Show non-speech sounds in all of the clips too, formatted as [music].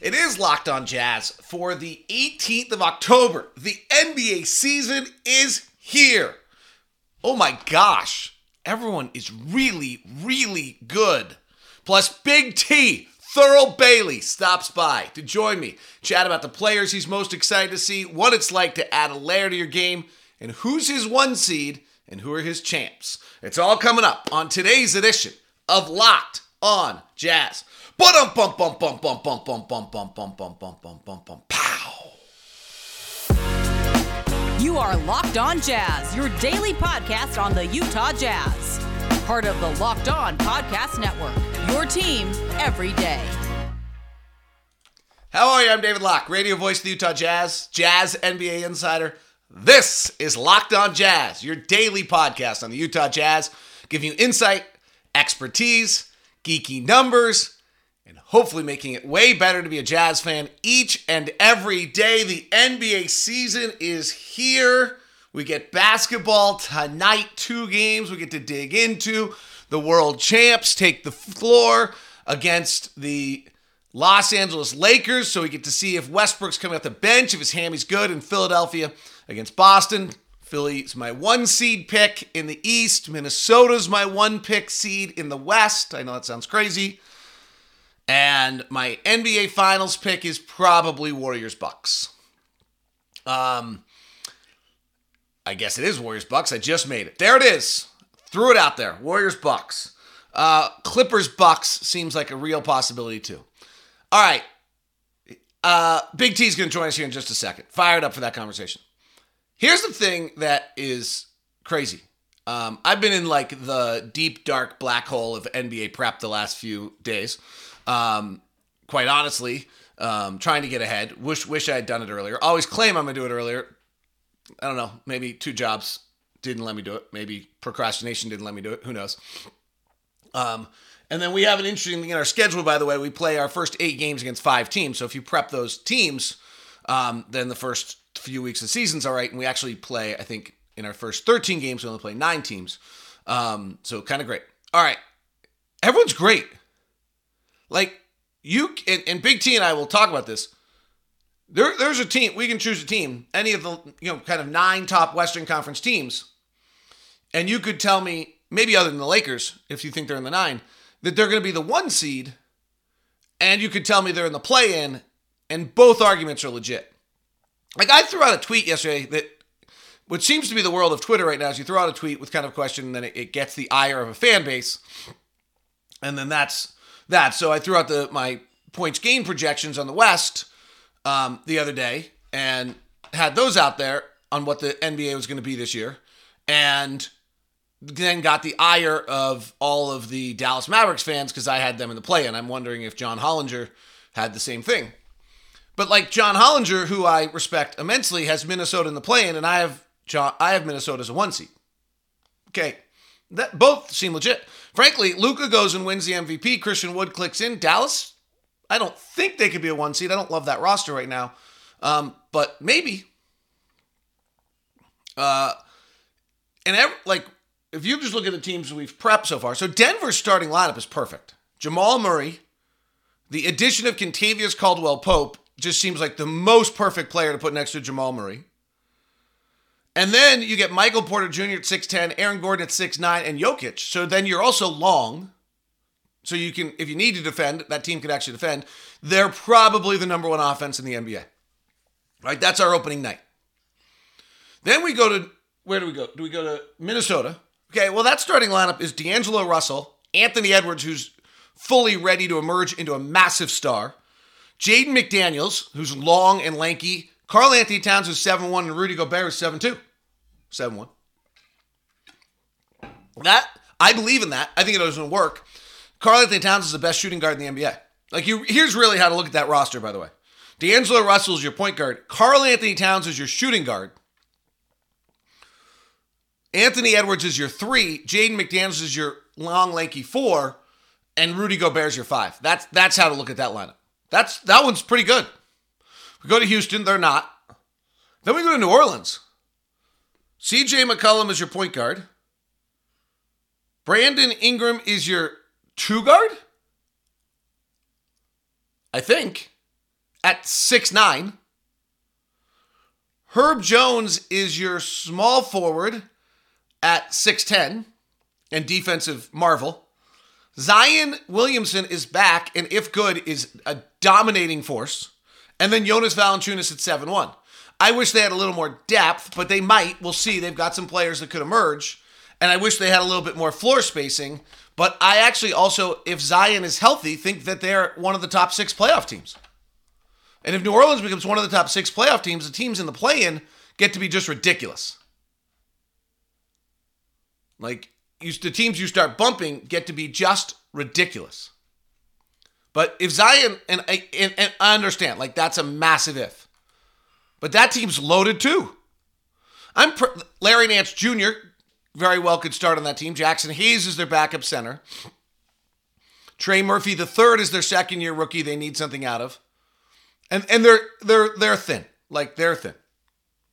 It is Locked On Jazz for the 18th of October. The NBA season is here. Oh my gosh. Everyone is really, really good. Plus, Big T, Thurl Bailey, stops by to join me, chat about the players he's most excited to see, what it's like to add a layer to your game, and who's his one seed and who are his champs. It's all coming up on today's edition of Locked On Jazz. Bum bum bum bum bum bum bum bum bum bum bum bum bum bum bum pow. You are Locked On Jazz, your daily podcast on the Utah Jazz. Part of the Locked On Podcast Network. Your team every day. How are you? I'm David Locke, radio voice of the Utah Jazz, Jazz NBA insider. This is Locked On Jazz, your daily podcast on the Utah Jazz, giving you insight, expertise, geeky numbers, and hopefully making it way better to be a Jazz fan each and every day. The NBA season is here. We get basketball tonight, two games we get to dig into. The world champs take the floor against the Los Angeles Lakers, so we get to see if Westbrook's coming off the bench, if his hammy's good in Philadelphia against Boston. Philly's my one seed pick in the East. Minnesota's my one pick seed in the West. I know that sounds crazy. And my NBA Finals pick is probably Warriors Bucks. Um, I guess it is Warriors Bucks. I just made it. There it is. Threw it out there. Warriors Bucks. Uh, Clippers Bucks seems like a real possibility too. All right. Uh, Big T's going to join us here in just a second. Fired up for that conversation. Here's the thing that is crazy. Um, I've been in like the deep, dark black hole of NBA prep the last few days. Um, quite honestly, um, trying to get ahead. Wish wish I had done it earlier. Always claim I'm gonna do it earlier. I don't know. Maybe two jobs didn't let me do it. Maybe procrastination didn't let me do it. Who knows? Um, and then we have an interesting thing in our schedule. By the way, we play our first eight games against five teams. So if you prep those teams, um, then the first few weeks of the season's all right. And we actually play, I think, in our first 13 games, we only play nine teams. Um, so kind of great. All right. Everyone's great. Like you and, and, Big T and I will talk about this. There, there's a team we can choose a team, any of the you know kind of nine top Western Conference teams, and you could tell me maybe other than the Lakers, if you think they're in the nine, that they're going to be the one seed, and you could tell me they're in the play-in, and both arguments are legit. Like I threw out a tweet yesterday that which seems to be the world of Twitter right now is you throw out a tweet with kind of a question, and then it, it gets the ire of a fan base, and then that's that. So I threw out the my points gain projections on the West um, the other day and had those out there on what the NBA was going to be this year, and then got the ire of all of the Dallas Mavericks fans because I had them in the play, and I'm wondering if John Hollinger had the same thing. But like John Hollinger, who I respect immensely, has Minnesota in the play-in, and I have John, I have Minnesota as a one seed. Okay, that both seem legit. Frankly, Luka goes and wins the MVP. Christian Wood clicks in. Dallas, I don't think they could be a one seed. I don't love that roster right now, um, but maybe. Uh, and every, like if you just look at the teams we've prepped so far, so Denver's starting lineup is perfect. Jamal Murray, the addition of Kentavious Caldwell Pope just seems like the most perfect player to put next to Jamal Murray. And then you get Michael Porter Jr. at 6'10, Aaron Gordon at 6'9, and Jokic. So then you're also long. So you can, if you need to defend, that team can actually defend. They're probably the number one offense in the NBA. Right? That's our opening night. Then we go to, where do we go? Do we go to Minnesota? Okay, well, that starting lineup is D'Angelo Russell, Anthony Edwards, who's fully ready to emerge into a massive star, Jaden McDaniels, who's long and lanky, Karl-Anthony Towns is 7 1, and Rudy Gobert is 7 2. 7 1. That, I believe in that. I think it doesn't work. Karl-Anthony Towns is the best shooting guard in the NBA. Like, you, here's really how to look at that roster, by the way. D'Angelo Russell is your point guard. Karl-Anthony Towns is your shooting guard. Anthony Edwards is your three. Jaden McDaniels is your long, lanky four. And Rudy Gobert is your five. That's that's how to look at that lineup. That's that one's pretty good. We go to Houston, they're not. Then we go to New Orleans. CJ McCollum is your point guard. Brandon Ingram is your two guard. I think. at six nine. Herb Jones is your small forward at 6'10 and defensive marvel. Zion Williamson is back, and if good, is a dominating force. And then Jonas Valanciunas at 7 1. I wish they had a little more depth, but they might. We'll see. They've got some players that could emerge. And I wish they had a little bit more floor spacing. But I actually also, if Zion is healthy, think that they're one of the top six playoff teams. And if New Orleans becomes one of the top six playoff teams, the teams in the play in get to be just ridiculous. Like, you, the teams you start bumping get to be just ridiculous. But if Zion, and, and, and I understand, like, that's a massive if. But that team's loaded too. I'm Larry Nance Jr. very well could start on that team. Jaxson Hayes is their backup center. Trey Murphy the third is their second year rookie. They need something out of and and they're they're they're thin. Like they're thin.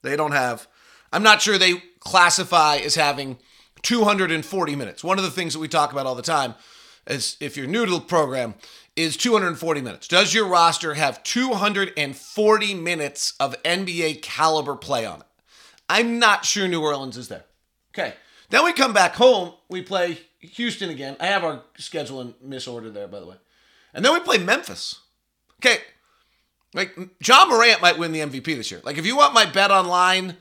They don't have. I'm not sure they classify as having 240 minutes. One of the things that we talk about all the time is if you're new to the program is 240 minutes. Does your roster have 240 minutes of NBA caliber play on it? I'm not sure New Orleans is there. Okay. Then we come back home. We play Houston again. I have our schedule in misorder there, by the way. And then we play Memphis. Okay. Like Ja Morant might win the MVP this year. Like if you want my bet online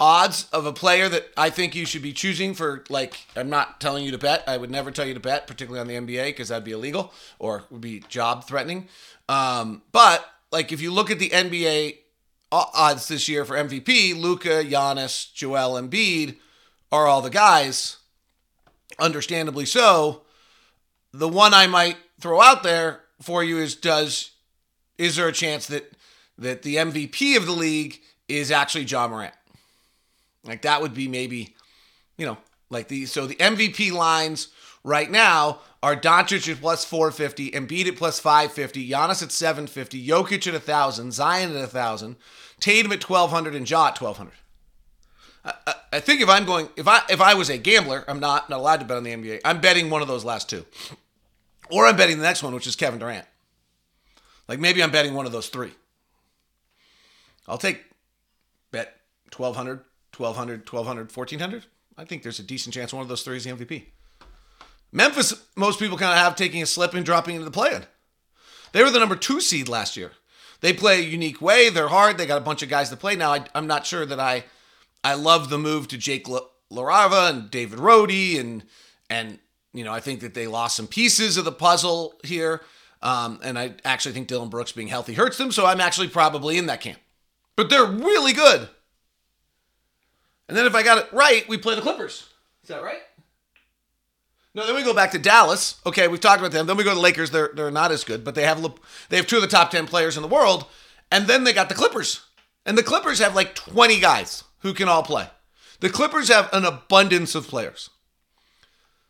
odds of a player that I think you should be choosing for like I'm not telling you to bet. I would never tell you to bet, particularly on the NBA because that'd be illegal or would be job threatening. Um, but like if you look at the NBA odds this year for MVP, Luka, Giannis, Joel Embiid are all the guys. Understandably so. The one I might throw out there for you is does is there a chance that that the MVP of the league is actually Ja Morant? Like that would be maybe, you know, like the so the MVP lines right now are Doncic at plus 450, Embiid at plus 550, Giannis at 750, Jokic at 1,000, Zion at 1,000, Tatum at 1,200, and Ja at 1,200. I, I, think if I'm going, if I if I was a gambler, I'm not not allowed to bet on the NBA. I'm betting one of those last two, or I'm betting the next one, which is Kevin Durant. Like maybe I'm betting one of those three. I'll take bet 1200, 1200, 1200, 1400. I think there's a decent chance one of those three is the MVP. Memphis, most people kind of have taking a slip and dropping into the play-in. They were the number two seed last year. They play a unique way. They're hard. They got a bunch of guys to play. Now, I, am not sure that I I love the move to Jake LaRavia and David Roddy and and you know I think that they lost some pieces of the puzzle here. Um, and I actually think Dillon Brooks being healthy hurts them, so I'm actually probably in that camp. But they're really good. And then if I got it right, we play the Clippers. Is that right? No, then we go back to Dallas. Okay, we've talked about them. Then we go to the Lakers. They're they're not as good, but they have they have two of the top ten players in the world. And then they got the Clippers, and the Clippers have like twenty guys who can all play. The Clippers have an abundance of players.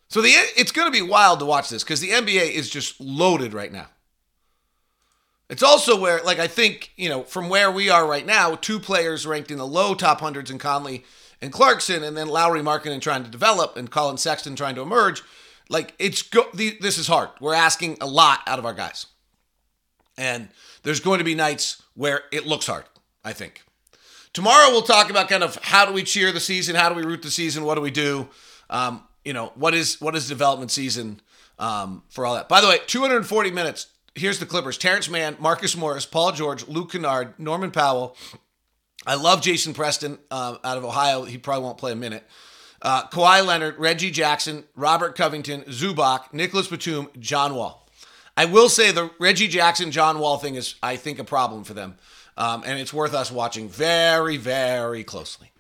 So the it's going to be wild to watch this because the NBA is just loaded right now. It's also where, like, I think you know, from where we are right now, two players ranked in the low top hundreds in Conley and Clarkson, and then Lauri Markkanen trying to develop and Colin Sexton trying to emerge. Like, it's go. The, this is hard. We're asking a lot out of our guys, and there's going to be nights where it looks hard. I think. Tomorrow we'll talk about kind of how do we cheer the season, how do we root the season, what do we do. Um, you know, what is what is development season um, for all that. By the way, 240 minutes. Here's the Clippers: Terance Mann, Marcus Morris, Paul George, Luke Kennard, Norman Powell. I love Jason Preston uh, out of Ohio. He probably won't play a minute. Uh, Kawhi Leonard, Reggie Jackson, Robert Covington, Zubac, Nicolas Batum, John Wall. I will say the Reggie Jackson, John Wall thing is, I think, a problem for them. Um, and it's worth us watching very, very closely.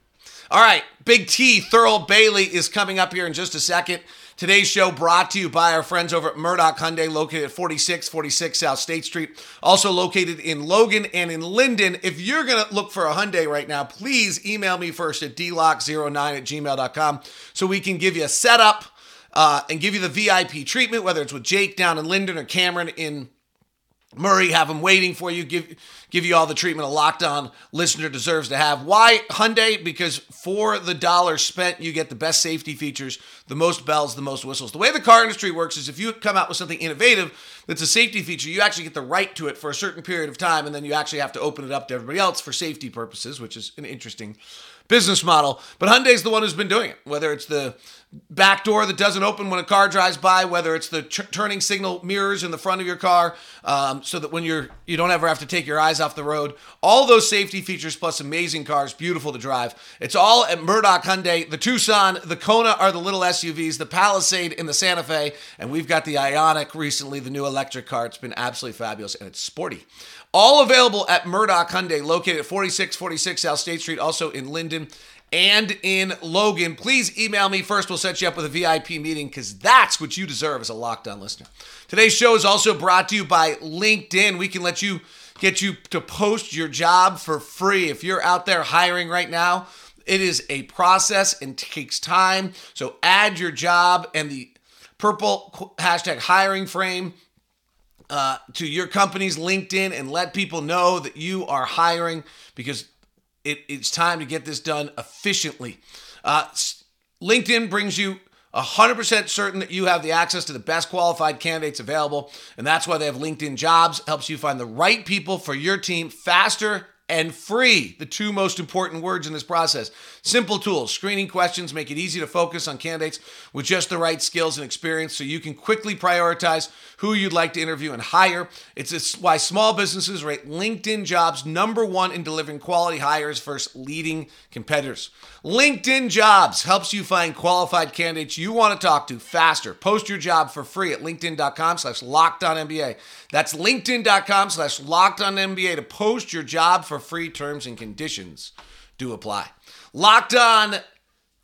All right, Big T, Thurl Bailey is coming up here in just a second. Today's show brought to you by our friends over at Murdock Hyundai, located at 4646 South State Street, also located in Logan and in Lindon. If you're going to look for a Hyundai right now, please email me first at dlock09 at gmail.com so we can give you a setup uh, and give you the VIP treatment, whether it's with Jake down in Lindon or Cameron in Murray, have them waiting for you, give give you all the treatment a locked on listener deserves to have. Why Hyundai? Because for the dollar spent, you get the best safety features, the most bells, the most whistles. The way the car industry works is if you come out with something innovative that's a safety feature, you actually get the right to it for a certain period of time, and then you actually have to open it up to everybody else for safety purposes, which is an interesting business model. But Hyundai's the one who's been doing it, whether it's the back door that doesn't open when a car drives by, whether it's the tr- turning signal mirrors in the front of your car, um, so that when you're you don't ever have to take your eyes off the road. All those safety features plus amazing cars, beautiful to drive. It's all at Murdock Hyundai. The Tucson, the Kona are the little SUVs, the Palisade and the Santa Fe, and we've got the Ioniq recently, the new electric car. It's been absolutely fabulous and it's sporty. All available at Murdock Hyundai, located at 4646 South State Street, also in Lindon and in Logan. Please email me first. We'll set you up with a VIP meeting because that's what you deserve as a Locked On listener. Today's show is also brought to you by LinkedIn. We can let you get you to post your job for free. If you're out there hiring right now, it is a process and takes time. So add your job and the purple hashtag hiring frame uh, to your company's LinkedIn and let people know that you are hiring because it, it's time to get this done efficiently. Uh, LinkedIn brings you 100% certain that you have the access to the best qualified candidates available. And that's why they have LinkedIn Jobs, helps you find the right people for your team faster and free, the two most important words in this process. Simple tools, screening questions make it easy to focus on candidates with just the right skills and experience so you can quickly prioritize who you'd like to interview and hire. It's why small businesses rate LinkedIn jobs number one in delivering quality hires versus leading competitors. LinkedIn Jobs helps you find qualified candidates you want to talk to faster. Post your job for free at linkedin.com slash locked on NBA. That's linkedin.com slash locked on NBA to post your job for free. Terms and conditions do apply. Locked on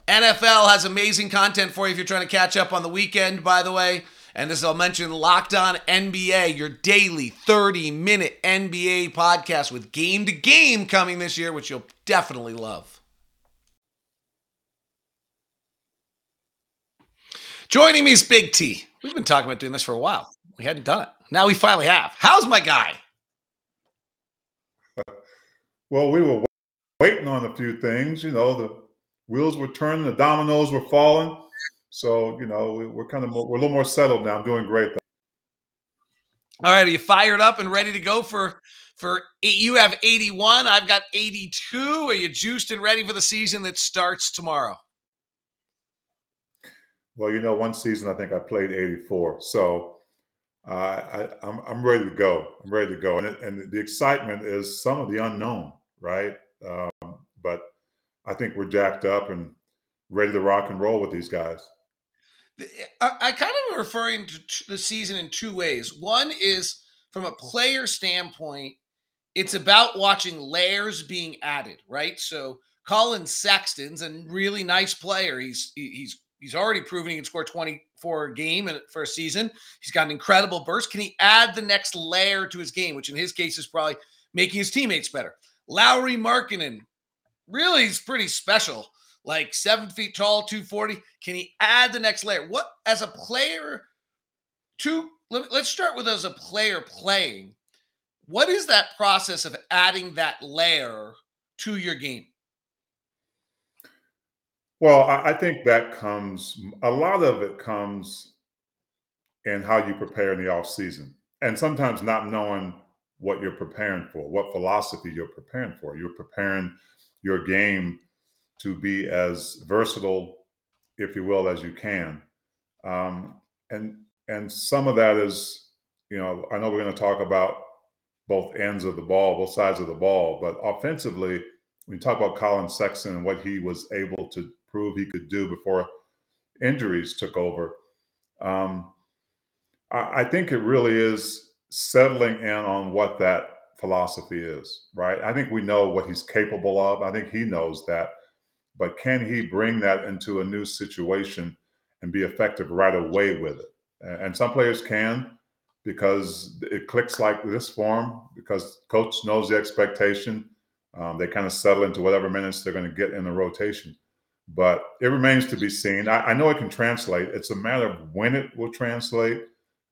NFL has amazing content for you if you're trying to catch up on the weekend, by the way. And as I'll mention, Locked On NBA, your daily 30 minute NBA podcast with game to game coming this year, which you'll definitely love. Joining me is Big T. We've been talking about doing this for a while. We hadn't done it. Now we finally have. How's my guy? [laughs] Well, we were waiting on a few things. You know, the wheels were turning, the dominoes were falling. So, you know, we're kind of more, we're a little more settled now. I'm doing great. Though. All right, are you fired up and ready to go for for you have 81, I've got 82. Are you juiced and ready for the season that starts tomorrow? Well, you know, one season I think I played 84. So, uh, I, I'm, I'm ready to go. I'm ready to go. And, it, and the excitement is some of the unknown, right? Um, but I think we're jacked up and ready to rock and roll with these guys. I, I kind of am referring to the season in two ways. One is from a player standpoint, it's about watching layers being added, right? So Colin Sexton's a really nice player. He's he's he's already proven he can score 24 a game for a season. He's got an incredible burst. Can he add the next layer to his game, which in his case is probably making his teammates better? Lauri Markkanen, really is pretty special. Like seven feet tall, 240. Can he add the next layer? What as a player, to let, let's start with as a player playing. What is that process of adding that layer to your game? Well, I, I think that comes a lot of it comes in how you prepare in the off season, and sometimes not knowing what you're preparing for, what philosophy you're preparing for. You're preparing your game to be as versatile, if you will, as you can. Um, and and some of that is, you know, I know we're going to talk about both ends of the ball, both sides of the ball, but offensively, when you talk about Colin Sexton and what he was able to prove he could do before injuries took over, um, I, I think it really is settling in on what that philosophy is, right? I think we know what he's capable of. I think he knows that. But can he bring that into a new situation and be effective right away with it? And some players can because it clicks like this form because coach knows the expectation. Um, they kind of settle into whatever minutes they're going to get in the rotation. But it remains to be seen. I, I know it can translate. It's a matter of when it will translate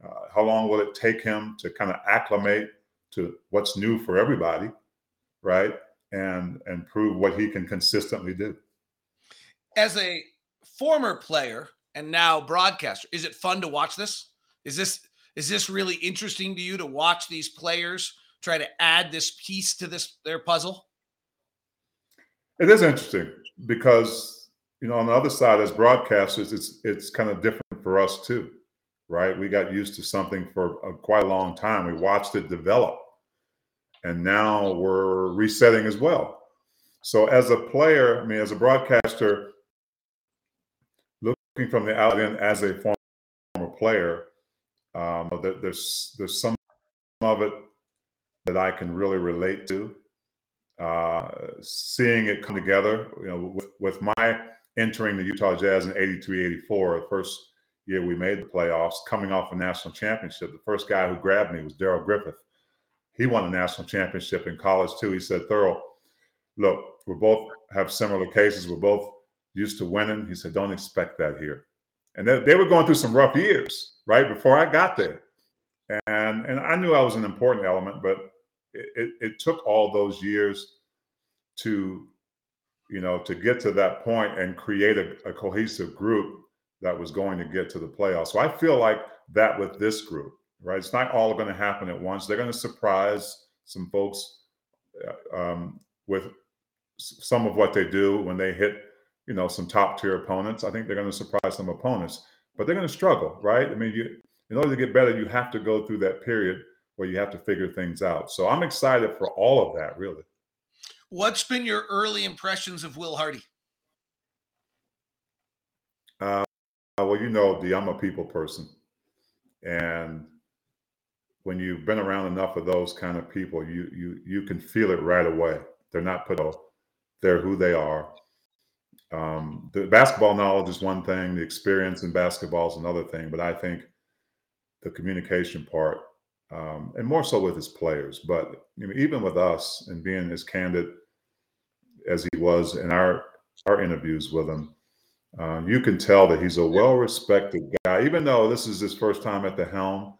Uh, how long will it take him to kind of acclimate to what's new for everybody, right? And and prove what he can consistently do. As a former player and now broadcaster, is it fun to watch this? Is this is this really interesting to you to watch these players try to add this piece to this their puzzle? It is interesting because you know on the other side as broadcasters, it's it's kind of different for us too, right? We got used to something for a, quite a long time. We watched it develop, and now we're resetting as well. So as a player, I mean, as a broadcaster, looking from the outside as a former player, um, there's there's some of it that I can really relate to. Uh, seeing it come together, you know, with, with my entering the Utah Jazz in 83, 84, the first year we made the playoffs, coming off a national championship, the first guy who grabbed me was Darrell Griffith. He won a national championship in college too. He said, Thurl, look, we both have similar cases. We're both used to winning. He said, don't expect that here. And they, they were going through some rough years, right, before I got there. And, and I knew I was an important element, but it, it took all those years to you know to get to that point and create a, a, cohesive group that was going to get to the playoffs so i feel like that with this group right it's not all going to happen at once they're going to surprise some folks uh, um, with some of what they do when they hit you know some top tier opponents i think they're going to surprise some opponents but they're going to struggle right i mean you in order to get better you have to go through that period where you have to figure things out. So I'm excited for all of that, really. What's been your early impressions of Will Hardy? Uh, well, you know, the I'm a people person, and when you've been around enough of those kind of people, you you you can feel it right away. They're not put off; they're who they are. Um, the basketball knowledge is one thing; the experience in basketball is another thing. But I think the communication part um, and more so with his players. But you know, even with us and being as candid as he was in our our interviews with him, uh, you can tell that he's a well-respected guy. Even though this is his first time at the helm,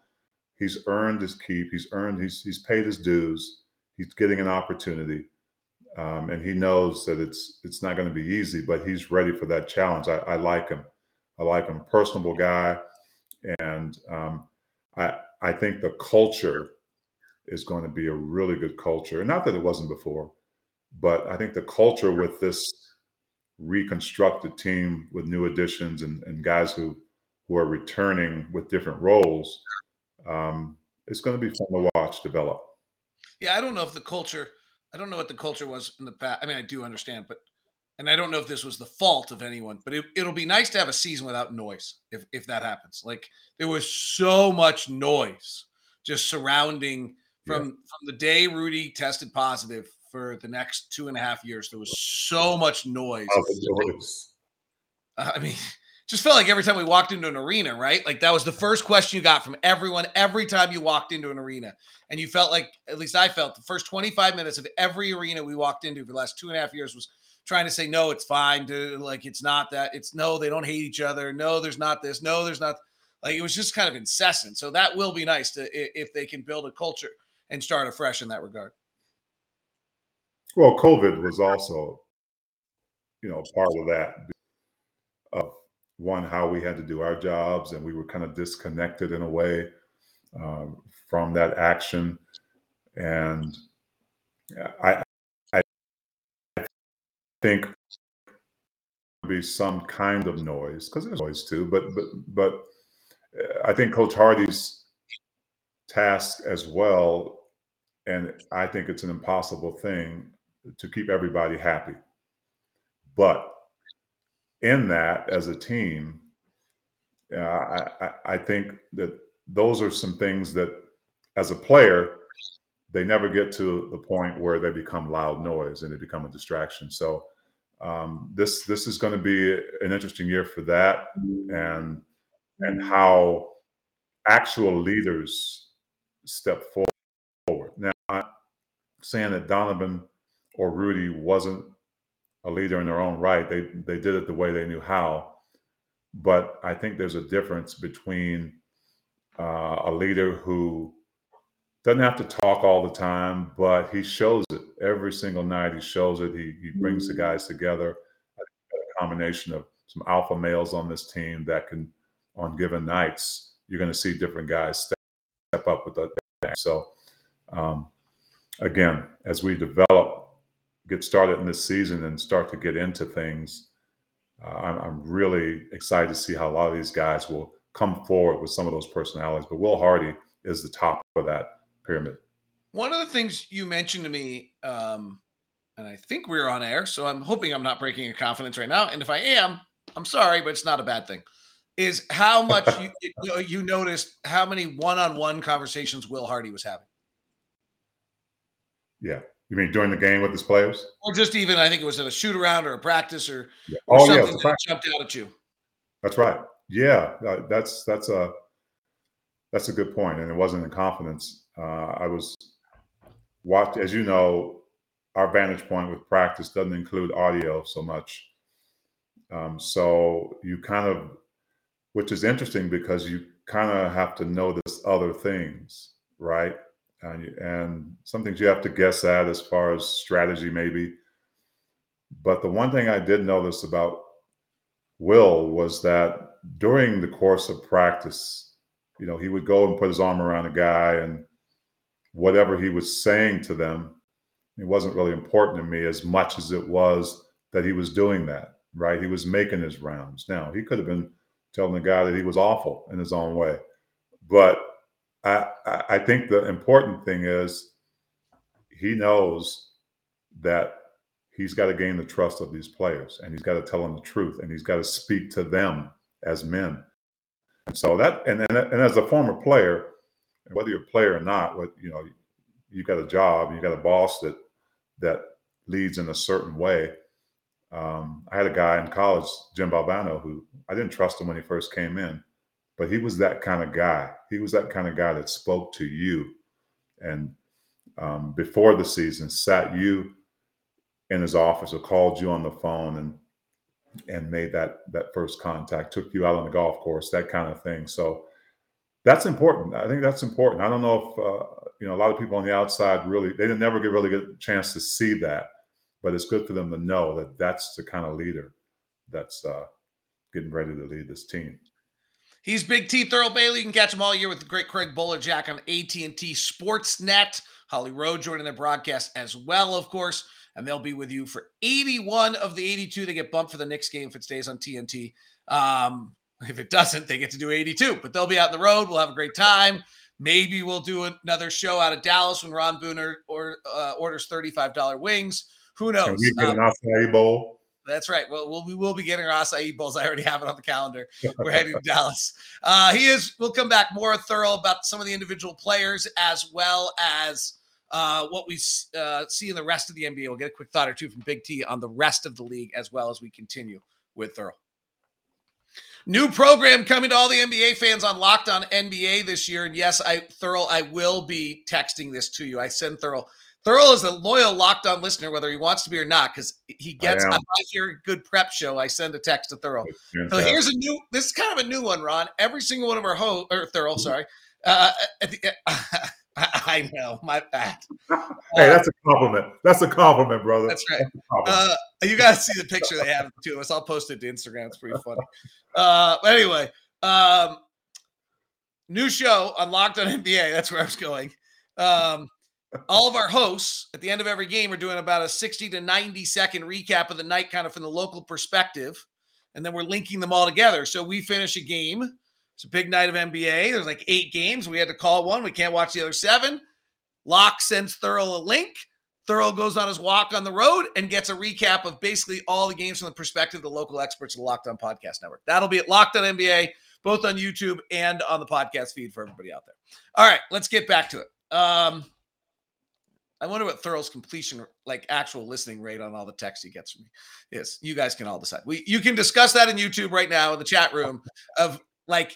he's earned his keep. He's earned. He's he's paid his dues. He's getting an opportunity, um, and he knows that it's it's not going to be easy. But he's ready for that challenge. I, I like him. I like him. Personable guy, and um, I I think the culture is going to be a really good culture. And not that it wasn't before, but I think the culture with this reconstructed team with new additions and, and guys who who are returning with different roles, um, it's going to be fun to watch develop. Yeah, I don't know if the culture. I don't know what the culture was in the past. I mean, I do understand, but and I don't know if this was the fault of anyone, but it, will be nice to have a season without noise if if that happens. Like there was so much noise just surrounding from yeah. from the day Rudy tested positive for the next two and a half years. There was so much noise. [laughs] I mean, just felt like every time we walked into an arena, right? Like that was the first question you got from everyone every time you walked into an arena. And you felt like, at least I felt, the first 25 minutes of every arena we walked into for the last two and a half years was trying to say no it's fine to like it's not that it's no they don't hate each other no there's not this no there's not like it was just kind of incessant so that will be nice to if they can build a culture and start afresh in that regard well covid was also you know part of that of one how we had to do our jobs and we were kind of disconnected in a way um, from that action and I, think there'd be some kind of noise because there's noise too. But but but uh, I think Coach Hardy's task as well, and I think it's an impossible thing to keep everybody happy. But in that, as a team, uh, I, I, think that those are some things that, as a player, they never get to the point where they become loud noise and they become a distraction. So um, this this is going to be an interesting year for that, and and how actual leaders step forward. Now, I'm saying that Donovan or Rudy wasn't a leader in their own right. They they did it the way they knew how. But I think there's a difference between uh, a leader who doesn't have to talk all the time, but he shows it every single night. He shows it. He, he brings the guys together. A combination of some alpha males on this team that can, on given nights, you're going to see different guys step, step up with that. So, um, again, as we develop, get started in this season and start to get into things, uh, I'm, I'm really excited to see how a lot of these guys will come forward with some of those personalities. But Will Hardy is the top of that pyramid. One of the things you mentioned to me, um, and I think we're on air, so I'm hoping I'm not breaking your confidence right now. And if I am, I'm sorry, but it's not a bad thing. Is how [laughs] much you, you, you noticed how many one-on-one conversations Will Hardy was having. Yeah, you mean during the game with his players, or just even I think it was at a shoot around or a practice or, yeah. or oh, something yeah, that jumped out at you. That's right. Yeah, uh, that's that's a that's a good point, and it wasn't in confidence. Uh, I was watch as you know, our vantage point with practice doesn't include audio so much. Um, so you kind of, which is interesting because you kind of have to notice other things, right? And, and some things you have to guess at as far as strategy, maybe. But the one thing I did notice about Will was that during the course of practice, you know, he would go and put his arm around a guy and whatever he was saying to them, it wasn't really important to me as much as it was that he was doing that, right? He was making his rounds. Now, he could have been telling the guy that he was awful in his own way. But I, I think the important thing is he knows that he's got to gain the trust of these players and he's got to tell them the truth and he's got to speak to them as men. And so that, and, and, and as a former player, whether you're a player or not, what you know, you got a job, you got a boss that that leads in a certain way. Um, I had a guy in college, Jim Valvano, who I didn't trust him when he first came in, but he was that kind of guy. He was that kind of guy that spoke to you, and um, before the season, sat you in his office or called you on the phone and and made that that first contact, took you out on the golf course, that kind of thing. So that's important. I think that's important. I don't know if uh, you know a lot of people on the outside really they didn't never get really get a chance to see that, but it's good for them to know that that's the kind of leader that's uh, getting ready to lead this team. He's Big T Thurl Bailey. You can catch him all year with the great Craig Bolerjack on AT&T Sportsnet. Holly Rowe joining the broadcast as well, of course. And they'll be with you for 81 of the 82 They get bumped for the Knicks game if it stays on TNT. Um, if it doesn't, they get to do 82, but they'll be out on the road. We'll have a great time. Maybe we'll do another show out of Dallas when Ron Booner or, uh, orders $35 wings. Who knows? Can we get um, an acai bowl? That's right. Well, we'll we will be getting our acai bowls. I already have it on the calendar. [laughs] We're heading to Dallas. Uh, he is. We'll come back more thorough about some of the individual players as well as uh, what we uh, see in the rest of the NBA. We'll get a quick thought or two from Big T on the rest of the league as well as we continue with Thurl. New program coming to all the NBA fans on Locked On NBA this year. And yes, I Thurl, I will be texting this to you. I send Thurl. Thurl is a loyal Locked On listener, whether he wants to be or not, because he gets. I, I hear a good prep show. I send a text to Thurl. So here's a new. This is kind of a new one, Ron. Every single one of our hosts, or Thurl, sorry. Uh, [laughs] I know, my bad. [laughs] hey, that's a compliment. That's a compliment, brother. That's right. That's uh, you got to see the picture they have too. I'll post it to Instagram. It's pretty funny. Uh, but anyway, um, new show on Locked On NBA. That's where I was going. Um, all of our hosts at the end of every game are doing about a 60 to 90 second recap of the night, kind of from the local perspective. And then we're linking them all together. So we finish a game it's a big night of NBA. There's like eight games. We had to call one. We can't watch the other seven. Locke sends Thurl a link. Thurl goes on his walk on the road and gets a recap of basically all the games from the perspective of the local experts of the Locked On Podcast Network. That'll be at Locked On NBA, both on YouTube and on the podcast feed for everybody out there. All right, let's get back to it. Um, I wonder what Thurl's completion, like actual listening rate on all the texts he gets from me is. You guys can all decide. We you can discuss that in YouTube right now in the chat room of like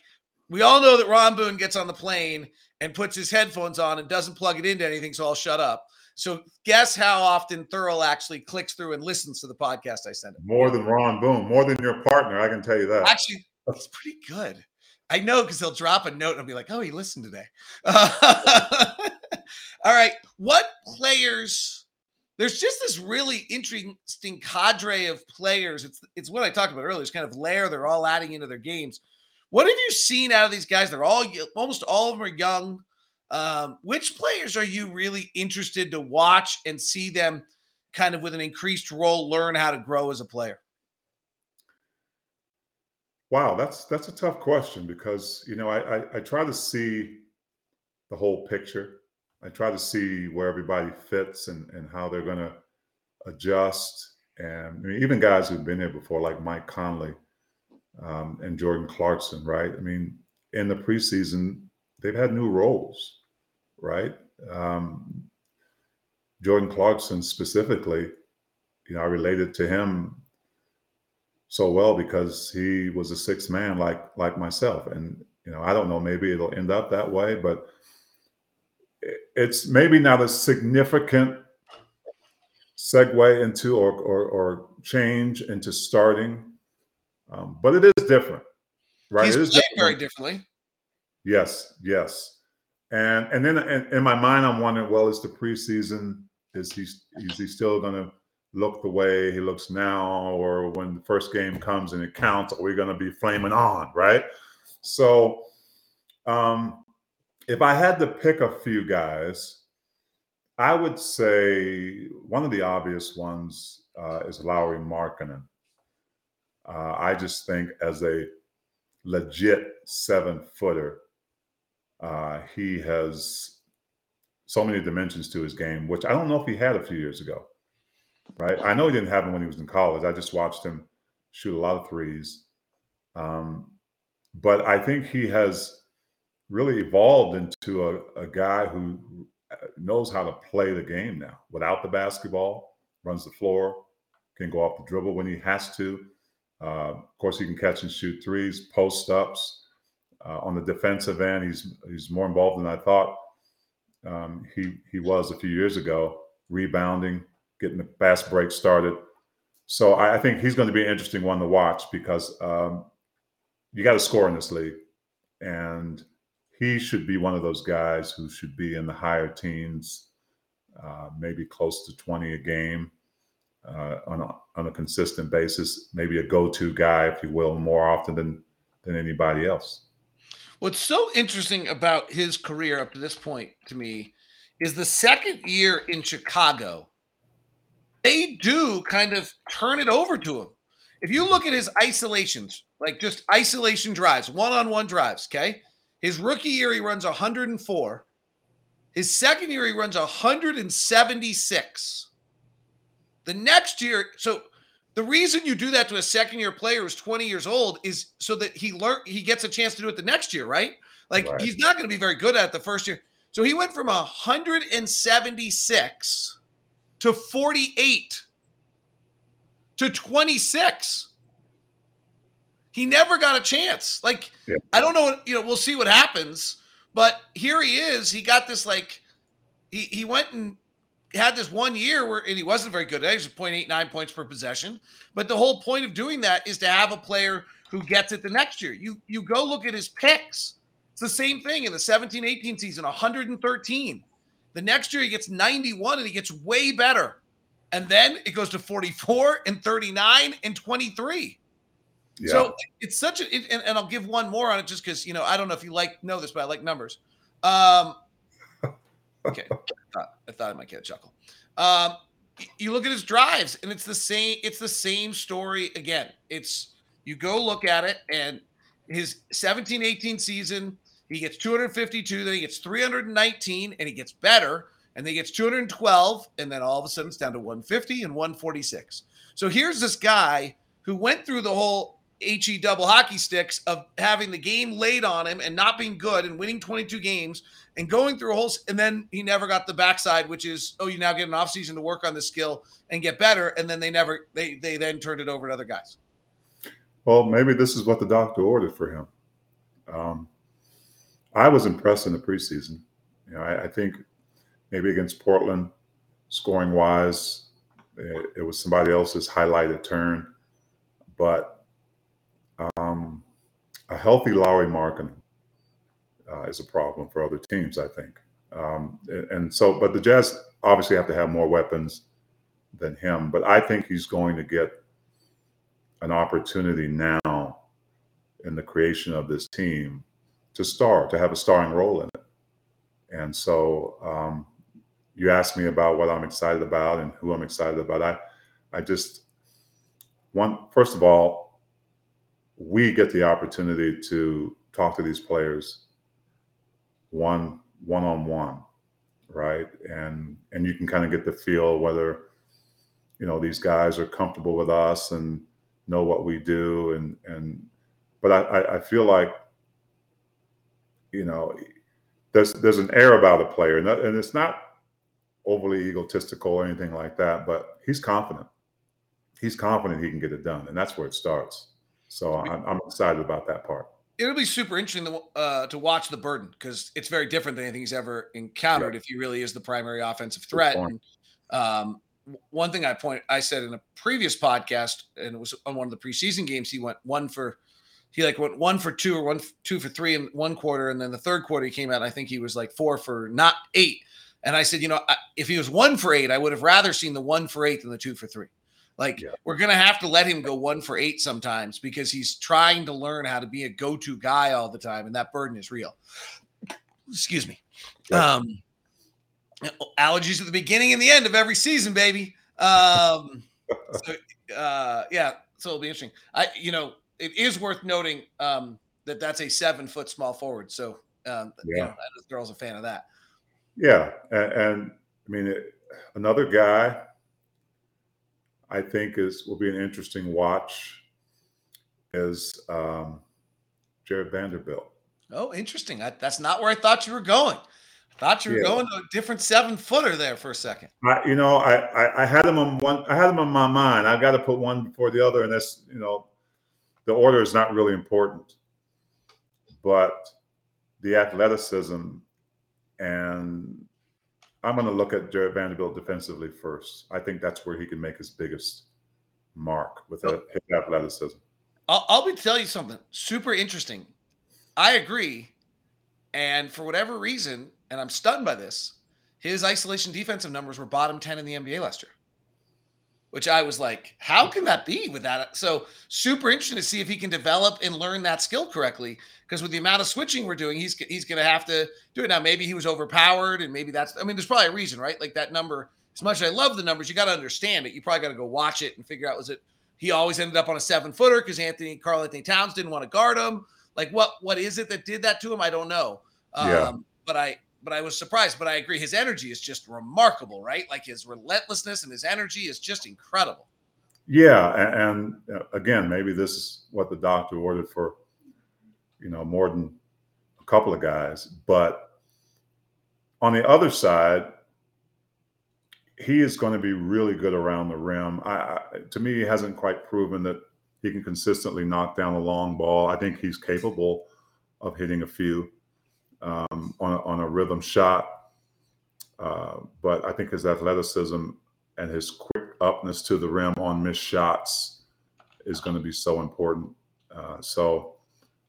we all know that Ron Boone gets on the plane and puts his headphones on and doesn't plug it into anything, so I'll shut up. So guess how often Thurl actually clicks through and listens to the podcast I send him? More than Ron Boone, more than your partner, I can tell you that. Actually, it's pretty good. I know because he'll drop a note and I'll be like, "Oh, he listened today." [laughs] Uh, [laughs] all right, what players? There's just this really interesting cadre of players. It's it's what I talked about earlier. It's kind of layer they're all adding into their games. What have you seen out of these guys? They're all almost all of them are young. Um, which players are you really interested to watch and see them kind of with an increased role learn how to grow as a player? Wow, that's that's a tough question because you know I, I, I try to see the whole picture. I try to see where everybody fits and and how they're going to adjust. And I mean, even guys who've been here before, like Mike Conley um, and Jordan Clarkson, right? I mean, in the preseason, they've had new roles, right? Um, Jordan Clarkson specifically, you know, I related to him so well because he was a sixth man like like myself and you know i don't know maybe it'll end up that way but it's maybe not a significant segue into or or, or change into starting um, but it is different right He's it is different. very differently yes yes and and then in, in my mind i'm wondering well is the preseason is he is he still going to look the way he looks now, or when the first game comes and it counts, are we going to be flaming on, right? So, um, if I had to pick a few guys, I would say one of the obvious ones uh, is Lauri Markkanen. Uh, I just think as a legit seven footer, uh, he has so many dimensions to his game, which I don't know if he had a few years ago right? I know he didn't have him when he was in college. I just watched him shoot a lot of threes. Um, but I think he has really evolved into a, a guy who knows how to play the game now without the basketball, runs the floor, can go off the dribble when he has to. Uh, of course, he can catch and shoot threes, post ups. Uh, on the defensive end, he's he's more involved than I thought um, he he was a few years ago, rebounding, getting the fast break started. So I, I think he's going to be an interesting one to watch because um, you got to score in this league, and he should be one of those guys who should be in the higher teens, uh, maybe close to twenty a game uh, on a on a consistent basis. Maybe a go-to guy, if you will, more often than than anybody else. What's so interesting about his career up to this point to me is the second year in Chicago they do kind of turn it over to him. If you look at his isolations, like just isolation drives, one on one drives, okay? His rookie year, he runs 104. His second year, he runs 176. The next year, so the reason you do that to a second year player who's 20 years old is so that he learn he gets a chance to do it the next year, right? Like right. he's not going to be very good at the first year. So he went from 176 to 48 to 26. He never got a chance. Like, yeah. I don't know, you know, we'll see what happens. But here he is. He got this, like, he, he went and had this one year where and he wasn't very good. He was 0.89 points per possession. But the whole point of doing that is to have a player who gets it the next year. You you go look at his picks. It's the same thing in the 17 18 season, 113. The next year he gets 91 and he gets way better. And then it goes to 44 and 39 and 23. Yeah. So it's such a, it, and, and, I'll give one more on it just because, you know, I don't know if you like, know this, but I like numbers. Um, [laughs] okay. I thought, I thought I might get a chuckle. Um, you look at his drives and it's the same, it's the same story again. It's, you go look at it and his 17 18 season, he gets 252, then he gets 319, and he gets better, and then he gets 212, and then all of a sudden it's down to 150 and 146. So here's this guy who went through the whole HE double hockey sticks of having the game laid on him and not being good and winning 22 games and going through a whole and then he never got the backside which is oh you now get an offseason to work on the skill and get better and then they never they they then turned it over to other guys well maybe this is what the doctor ordered for him um, I was impressed in the preseason. You know, I, I think maybe against Portland, scoring wise, it, it, was somebody else's highlighted turn. But a healthy Lauri Markkanen uh, is a problem for other teams, I think. Um, and so, but the Jazz obviously have to have more weapons than him. But I think he's going to get an opportunity now in the creation of this team to star, to have a starring role in it. And so, um, you asked me about what I'm excited about and who I'm excited about. I, I just one first of all, we get the opportunity to talk to these players one one on one, right? And and you can kind of get the feel whether you know these guys are comfortable with us and know what we do and and but I, I feel like you know there's there's an air about a player and, and it's not overly egotistical or anything like that but he's confident he's confident he can get it done and that's where it starts so I'm, I'm excited about that part it'll be super interesting to, uh, to watch the burden because it's very different than anything he's ever encountered if he really is the primary offensive threat. And, um, one thing I point I said in a previous podcast, and it was on one of the preseason games, he went one for he like went one for two or one two for three in one quarter, and then the third quarter he came out. I think he was like four for not eight. And I said, you know, if he was one for eight, I would have rather seen the one for eight than the two for three. Like yeah. we're gonna have to let him go one for eight sometimes because he's trying to learn how to be a go-to guy all the time, and that burden is real. Excuse me. Yeah. Um, allergies at the beginning and the end of every season, baby. Um, [laughs] so, uh, yeah, so it'll be interesting. I, you know, it is worth noting um, that that's a seven-foot small forward. So, um, yeah, you know, the girl's a fan of that. Yeah, and, and I mean, it, another guy I think is will be an interesting watch is um, Jarred Vanderbilt. Oh, interesting. I, that's not where I thought you were going. I thought you were yeah. going to a different seven footer there for a second. I, you know, I, I, I had them on one. I had them on my mind. I've got to put one before the other, and that's you know, the order is not really important, but the athleticism and I'm going to look at Jarred Vanderbilt defensively first. I think that's where he can make his biggest mark with oh. his athleticism. I'll, I'll be tell you something super interesting. I agree, and for whatever reason, and I'm stunned by this, his isolation defensive numbers were bottom ten in the NBA last year which I was like, how can that be with that? So super interesting to see if he can develop and learn that skill correctly. Because with the amount of switching we're doing, he's he's going to have to do it now. Maybe he was overpowered, and maybe that's. I mean, there's probably a reason, right? Like that number. As much as I love the numbers, you got to understand it. You probably got to go watch it and figure out was it he always ended up on a seven footer because Anthony Karl-Anthony Towns didn't want to guard him. Like what what is it that did that to him? I don't know. Um, yeah. But I but I was surprised. But I agree, his energy is just remarkable, right? Like his relentlessness and his energy is just incredible. Yeah, and, and uh, again, maybe this is what the doctor ordered for, you know, more than a couple of guys. But on the other side, he is going to be really good around the rim. I, I, to me, he hasn't quite proven that he can consistently knock down a long ball. I think he's capable of hitting a few um, on, a, on a rhythm shot. Uh, but I think his athleticism and his quick upness to the rim on missed shots is going to be so important. Uh, so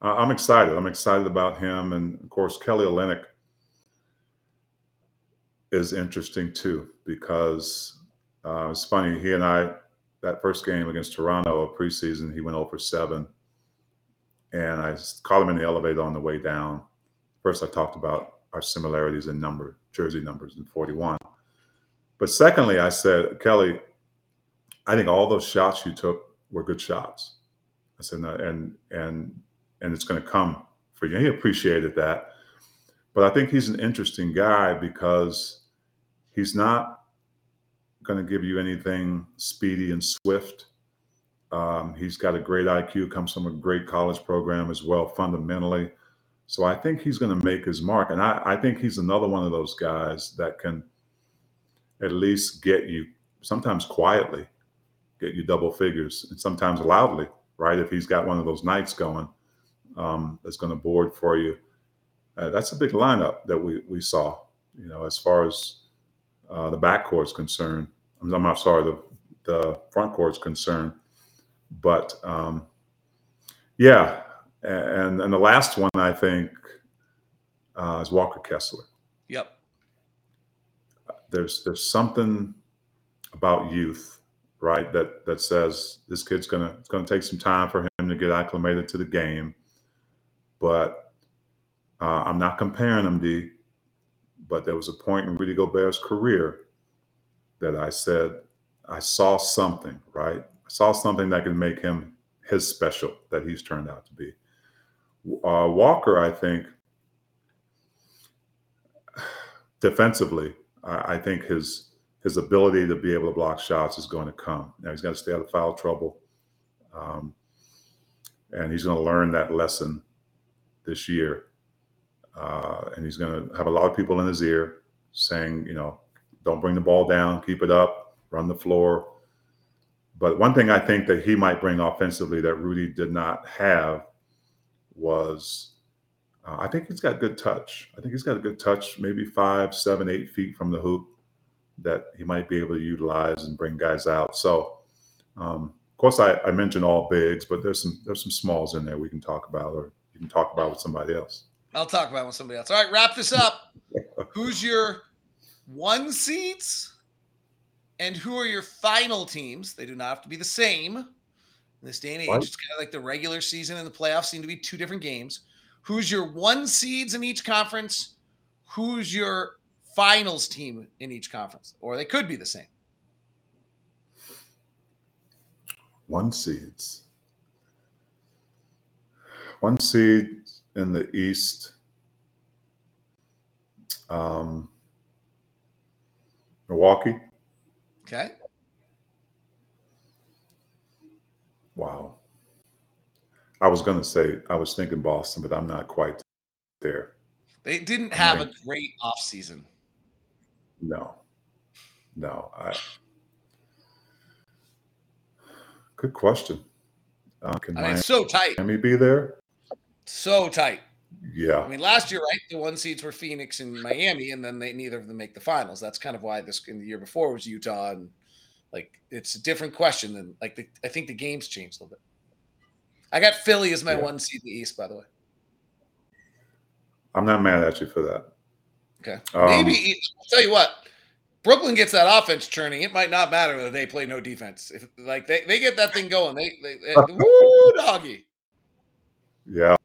I'm excited. I'm excited about him. And of course, Kelly Olynyk is interesting too because uh, it's funny. He and I, that first game against Toronto of preseason, he went over 7. And I caught him in the elevator on the way down First, I talked about our similarities in number, jersey numbers in 41. But secondly, I said, Kelly, I think all those shots you took were good shots. I said, and and and it's going to come for you. He appreciated that, but I think he's an interesting guy because he's not going to give you anything speedy and swift. Um, he's got a great IQ, comes from a great college program as well, fundamentally. So I think he's going to make his mark. And I, I think he's another one of those guys that can at least get you sometimes quietly, get you double figures, and sometimes loudly, right? If he's got one of those nights going um, that's going to board for you. Uh, that's a big lineup that we, we saw, you know, as far as uh, the back is concerned. I'm, I'm sorry, the, the front is concerned. But um, yeah, And and the last one I think uh, is Walker Kessler. Yep. There's there's something about youth, right? That that says this kid's gonna it's gonna take some time for him to get acclimated to the game. But uh, I'm not comparing him, D. But there was a point in Rudy Gobert's career that I said I saw something, right? I saw something that could make him his special that he's turned out to be. Uh, Walker, I think, defensively, I, I, think his his ability to be able to block shots is going to come. Now he's going to stay out of foul trouble, um, and he's going to learn that lesson this year. Uh, and he's going to have a lot of people in his ear saying, you know, don't bring the ball down, keep it up, run the floor. But one thing I think that he might bring offensively that Rudy did not have was uh, I think he's got good touch. I think he's got a good touch, maybe five, seven, eight feet from the hoop that he might be able to utilize and bring guys out. So, um, of course, I, I mentioned all bigs, but there's some there's some smalls in there we can talk about, or you can talk about with somebody else. I'll talk about with somebody else. All right, wrap this up. [laughs] Who's your one seeds and who are your final teams? They do not have to be the same. In this day and age, what? it's kind of like the regular season and the playoffs seem to be two different games. Who's your one seeds in each conference? Who's your finals team in each conference? Or they could be the same. One seeds. One seed in the East. Um, Milwaukee. Okay. Wow. I was going to say, I was thinking Boston, but I'm not quite there. They didn't have a great offseason. No, no. I, good question. Uh, can I mean, Miami, so tight. Miami be there? So tight. Yeah. I mean, last year, right? The one seeds were Phoenix and Miami, and then they neither of them make the finals. That's kind of why this in the year before was Utah, and like it's a different question than like the, I think the games changed a little bit. I got Philly as my yeah. one seed in the East, by the way. I'm not mad at you for that. Okay. Um, Maybe I'll tell you what. Brooklyn gets that offense churning. It might not matter that they play no defense. If like they, they get that thing going, they, they, they [laughs] woo doggy. Yeah.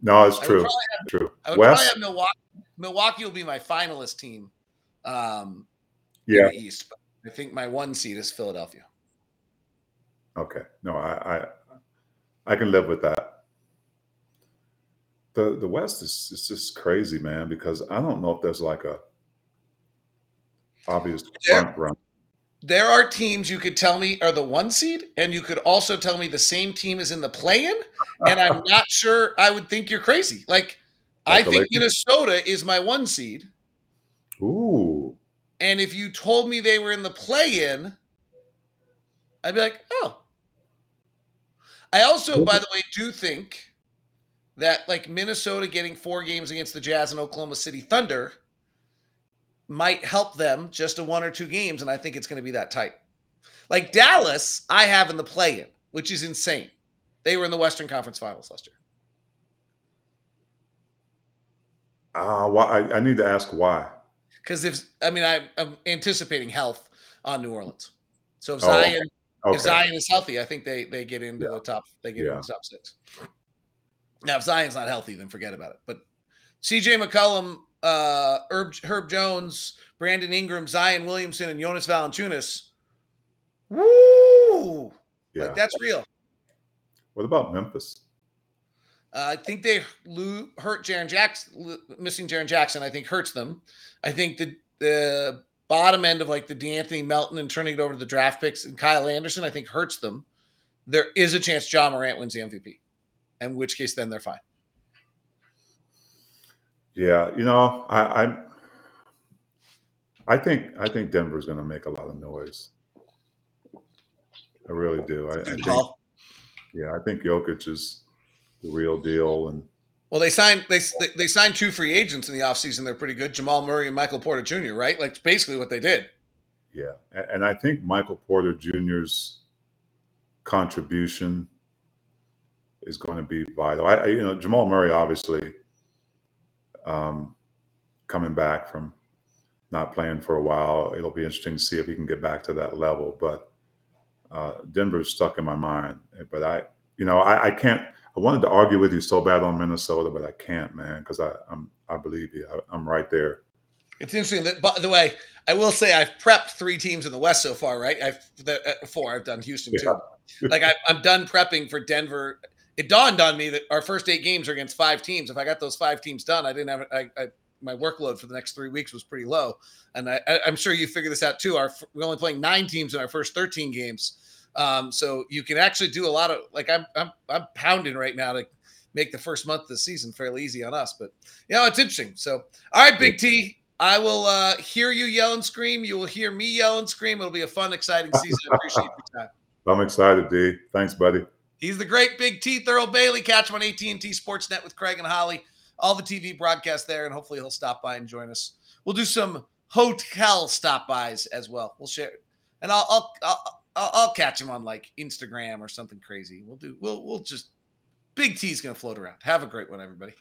No, it's true. Have, true. I would West, probably have Milwaukee. Milwaukee will be my finalist team. Um, yeah. East. But I think my one seed is Philadelphia. Okay. No, I, I I can live with that. The the West is, is just crazy, man, because I don't know if there's like a obvious front run. There are teams you could tell me are the one seed, and you could also tell me the same team is in the play-in, and I'm [laughs] not sure I would think you're crazy. Like, like I think Minnesota is my one seed. Ooh. And if you told me they were in the play-in, I'd be like, oh, I also, by the way, do think that like Minnesota getting four games against the Jazz and Oklahoma City Thunder might help them just a one or two games, and I think it's going to be that tight. Like Dallas, I have in the play-in, which is insane. They were in the Western Conference Finals last year. Uh, why? I, I need to ask why. Because if I mean, I, am anticipating health on New Orleans. So if oh, Zion Okay. If Zion is healthy, I think they they get into yeah. the top. They get yeah. into the top six. Now, if Zion's not healthy, then forget about it. But C.J. McCollum, uh, Herb, Herb Jones, Brandon Ingram, Zion Williamson, and Jonas Valanciunas. Woo! Yeah, like, that's real. What about Memphis? Uh, I think they lo- hurt Jaren Jackson. Missing Jaren Jackson, I think, hurts them. I think the the bottom end of like the De'Anthony Melton and turning it over to the draft picks and Kyle Anderson, I think hurts them. There is a chance Ja Morant wins the MVP, in which case then they're fine. Yeah, you know, I I, I think I think Denver's going to make a lot of noise. I really do. I, I think, yeah, I think Jokic is the real deal, and well, they signed they they signed two free agents in the offseason. They're pretty good, Jamal Murray and Michael Porter Jr. Right, like basically what they did. Yeah, and I think Michael Porter Jr.'s contribution is going to be vital. I, I you know Jamal Murray obviously um, coming back from not playing for a while. It'll be interesting to see if he can get back to that level. But uh, Denver's stuck in my mind. But I, you know, I, I, can't. I wanted to argue with you so bad on Minnesota, but I can't, man, because I'm I believe you. I, am right there. It's interesting that, by the way, I will say I've prepped three teams in the West so far, right? I've the, uh, four. I've done Houston too. Like I, I'm done prepping for Denver. It dawned on me that our first eight games are against five teams. If I got those five teams done, I didn't have. I, I my workload for the next three weeks was pretty low, and I, am sure you figured this out too. Our we're only playing nine teams in our first 13 games, um, so you can actually do a lot of like I'm I'm I'm pounding right now to make the first month of the season fairly easy on us. But you know, it's interesting. So all right, Big T. I will uh, hear you yell and scream. You will hear me yell and scream. It'll be a fun, exciting season. I appreciate your time. [laughs] I'm excited, D. Thanks, buddy. He's the great Big T, Thurl Bailey. Catch him on AT&T Sportsnet with Craig and Holly all the TV broadcasts there, and hopefully he'll stop by and join us. We'll do some hotel stop bys as well. We'll share, and I'll I'll I'll, I'll, I'll catch him on like Instagram or something crazy. We'll do we'll we'll just Big T's gonna float around. Have a great one, everybody.